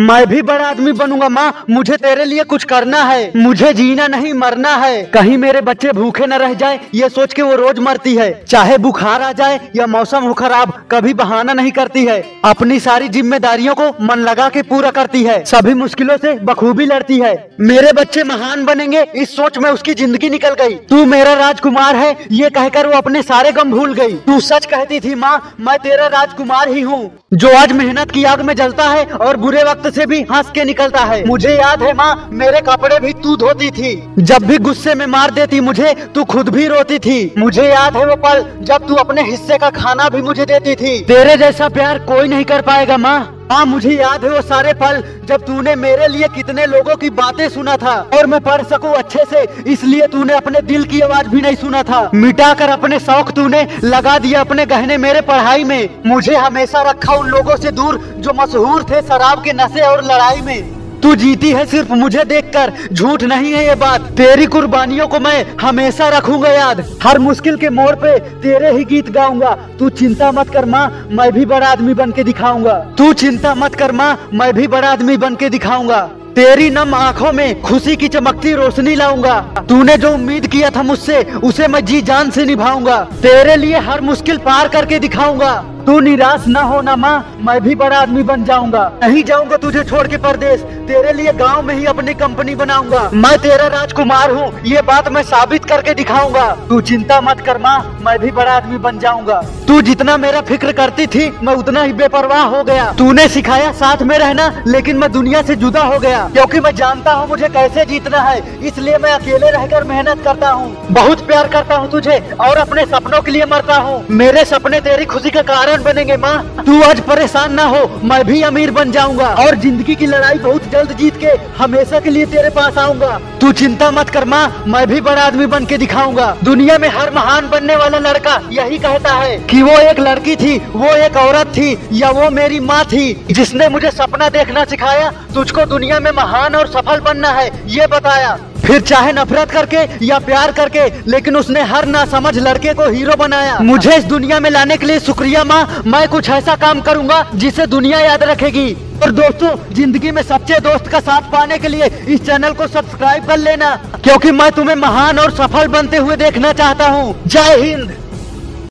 मैं भी बड़ा आदमी बनूँगा, माँ, मुझे तेरे लिए कुछ करना है। मुझे जीना नहीं, मरना है। कहीं मेरे बच्चे भूखे न रह जाए, ये सोच के वो रोज मरती है। चाहे बुखार आ जाए या मौसम हो खराब, कभी बहाना नहीं करती है। अपनी सारी जिम्मेदारियों को मन लगा के पूरा करती है। सभी मुश्किलों से बखूबी लड़ती है। मेरे बच्चे महान बनेंगे, इस सोच में उसकी ज़िंदगी निकल गई। तू मेरा राजकुमार है, ये कहकर वो अपने सारे गम भूल गई। तू सच कहती थी, माँ, मैं तेरा राजकुमार ही हूँ। जो आज मेहनत की आग में जलता है और बुरे वक्त से भी हंस के निकलता है। मुझे याद है माँ, मेरे कपड़े भी तू धोती थी। जब भी गुस्से में मार देती मुझे, तू खुद भी रोती थी। मुझे याद है वो पल, जब तू अपने हिस्से का खाना भी मुझे देती थी। तेरे जैसा प्यार कोई नहीं कर पाएगा माँ। हाँ मुझे याद है वो सारे पल जब तूने मेरे लिए कितने लोगों की बातें सुना था। और मैं पढ़ सकूँ अच्छे से, इसलिए तूने अपने दिल की आवाज़ भी नहीं सुना था। मिटा कर अपने शौक तूने लगा दिया अपने गहने मेरे पढ़ाई में। मुझे हमेशा रखा उन लोगों से दूर जो मशहूर थे शराब के नशे और लड़ाई में। तू जीती है सिर्फ़ मुझे देखकर। झूठ नहीं है ये बात। तेरी कुर्बानियों को मैं हमेशा रखूँगा याद। हर मुश्किल के मोड़ पे तेरे ही गीत गाऊँगा। तू चिंता मत कर माँ, मैं भी बड़ा आदमी बन के दिखाऊँगा। तू चिंता मत कर माँ, मैं भी बड़ा आदमी बन के दिखाऊँगा। तेरी नम आँखों में खुशी की चमकती रोशनी लाऊँगा। तूने जो उम्मीद किया था मुझसे, उसे मैं जी जान से निभाऊँगा। तेरे लिए हर मुश्किल पार करके दिखाऊँगा। तू निराश न होना माँ, मैं भी बड़ा आदमी बन जाऊँगा। नहीं जाऊँगा तुझे छोड़ के परदेश, तेरे लिए गाँव में ही अपनी कंपनी बनाऊँगा। मैं तेरा राजकुमार हूँ, ये बात मैं साबित करके दिखाऊँगा। तू चिंता मत कर माँ, मैं भी बड़ा आदमी बन जाऊँगा। तू जितना मेरा फ़िक्र करती थी, मैं उतना ही बेपरवाह हो गया। तूने सिखाया साथ में रहना, लेकिन मैं दुनिया से जुदा हो गया। क्योंकि मैं जानता हूँ मुझे कैसे जीतना है, इसलिए मैं अकेले रहकर मेहनत करता हूँ। बहुत प्यार करता हूँ तुझे, और अपने सपनों के लिए मरता हूँ। मेरे सपने तेरी खुशी का कारण इंसान बनेंगे, माँ। तू आज परेशान ना हो, मैं भी अमीर बन जाऊँगा। और ज़िंदगी की लड़ाई बहुत जल्द जीत के, हमेशा के लिए तेरे पास आऊँगा। तू चिंता मत कर, माँ, मैं भी बड़ा आदमी बन के दिखाऊँगा। दुनिया में हर महान बनने वाला लड़का यही कहता है कि वो एक लड़की थी, वो एक औरत थी, या वो मेरी माँ थी। जिसने मुझे सपना देखना सिखाया, तुझको दुनिया में महान और सफल बनना है, ये बताया। फिर चाहे नफरत करके या प्यार करके, लेकिन उसने हर ना समझ लड़के को हीरो बनाया। मुझे इस दुनिया में लाने के लिए शुक्रिया माँ। मैं कुछ ऐसा काम करूँगा जिसे दुनिया याद रखेगी। और दोस्तों, ज़िंदगी में सच्चे दोस्त का साथ पाने के लिए इस चैनल को सब्सक्राइब कर लेना, क्योंकि मैं तुम्हें महान और सफल बनते हुए देखना चाहता हूँ। जय हिंद।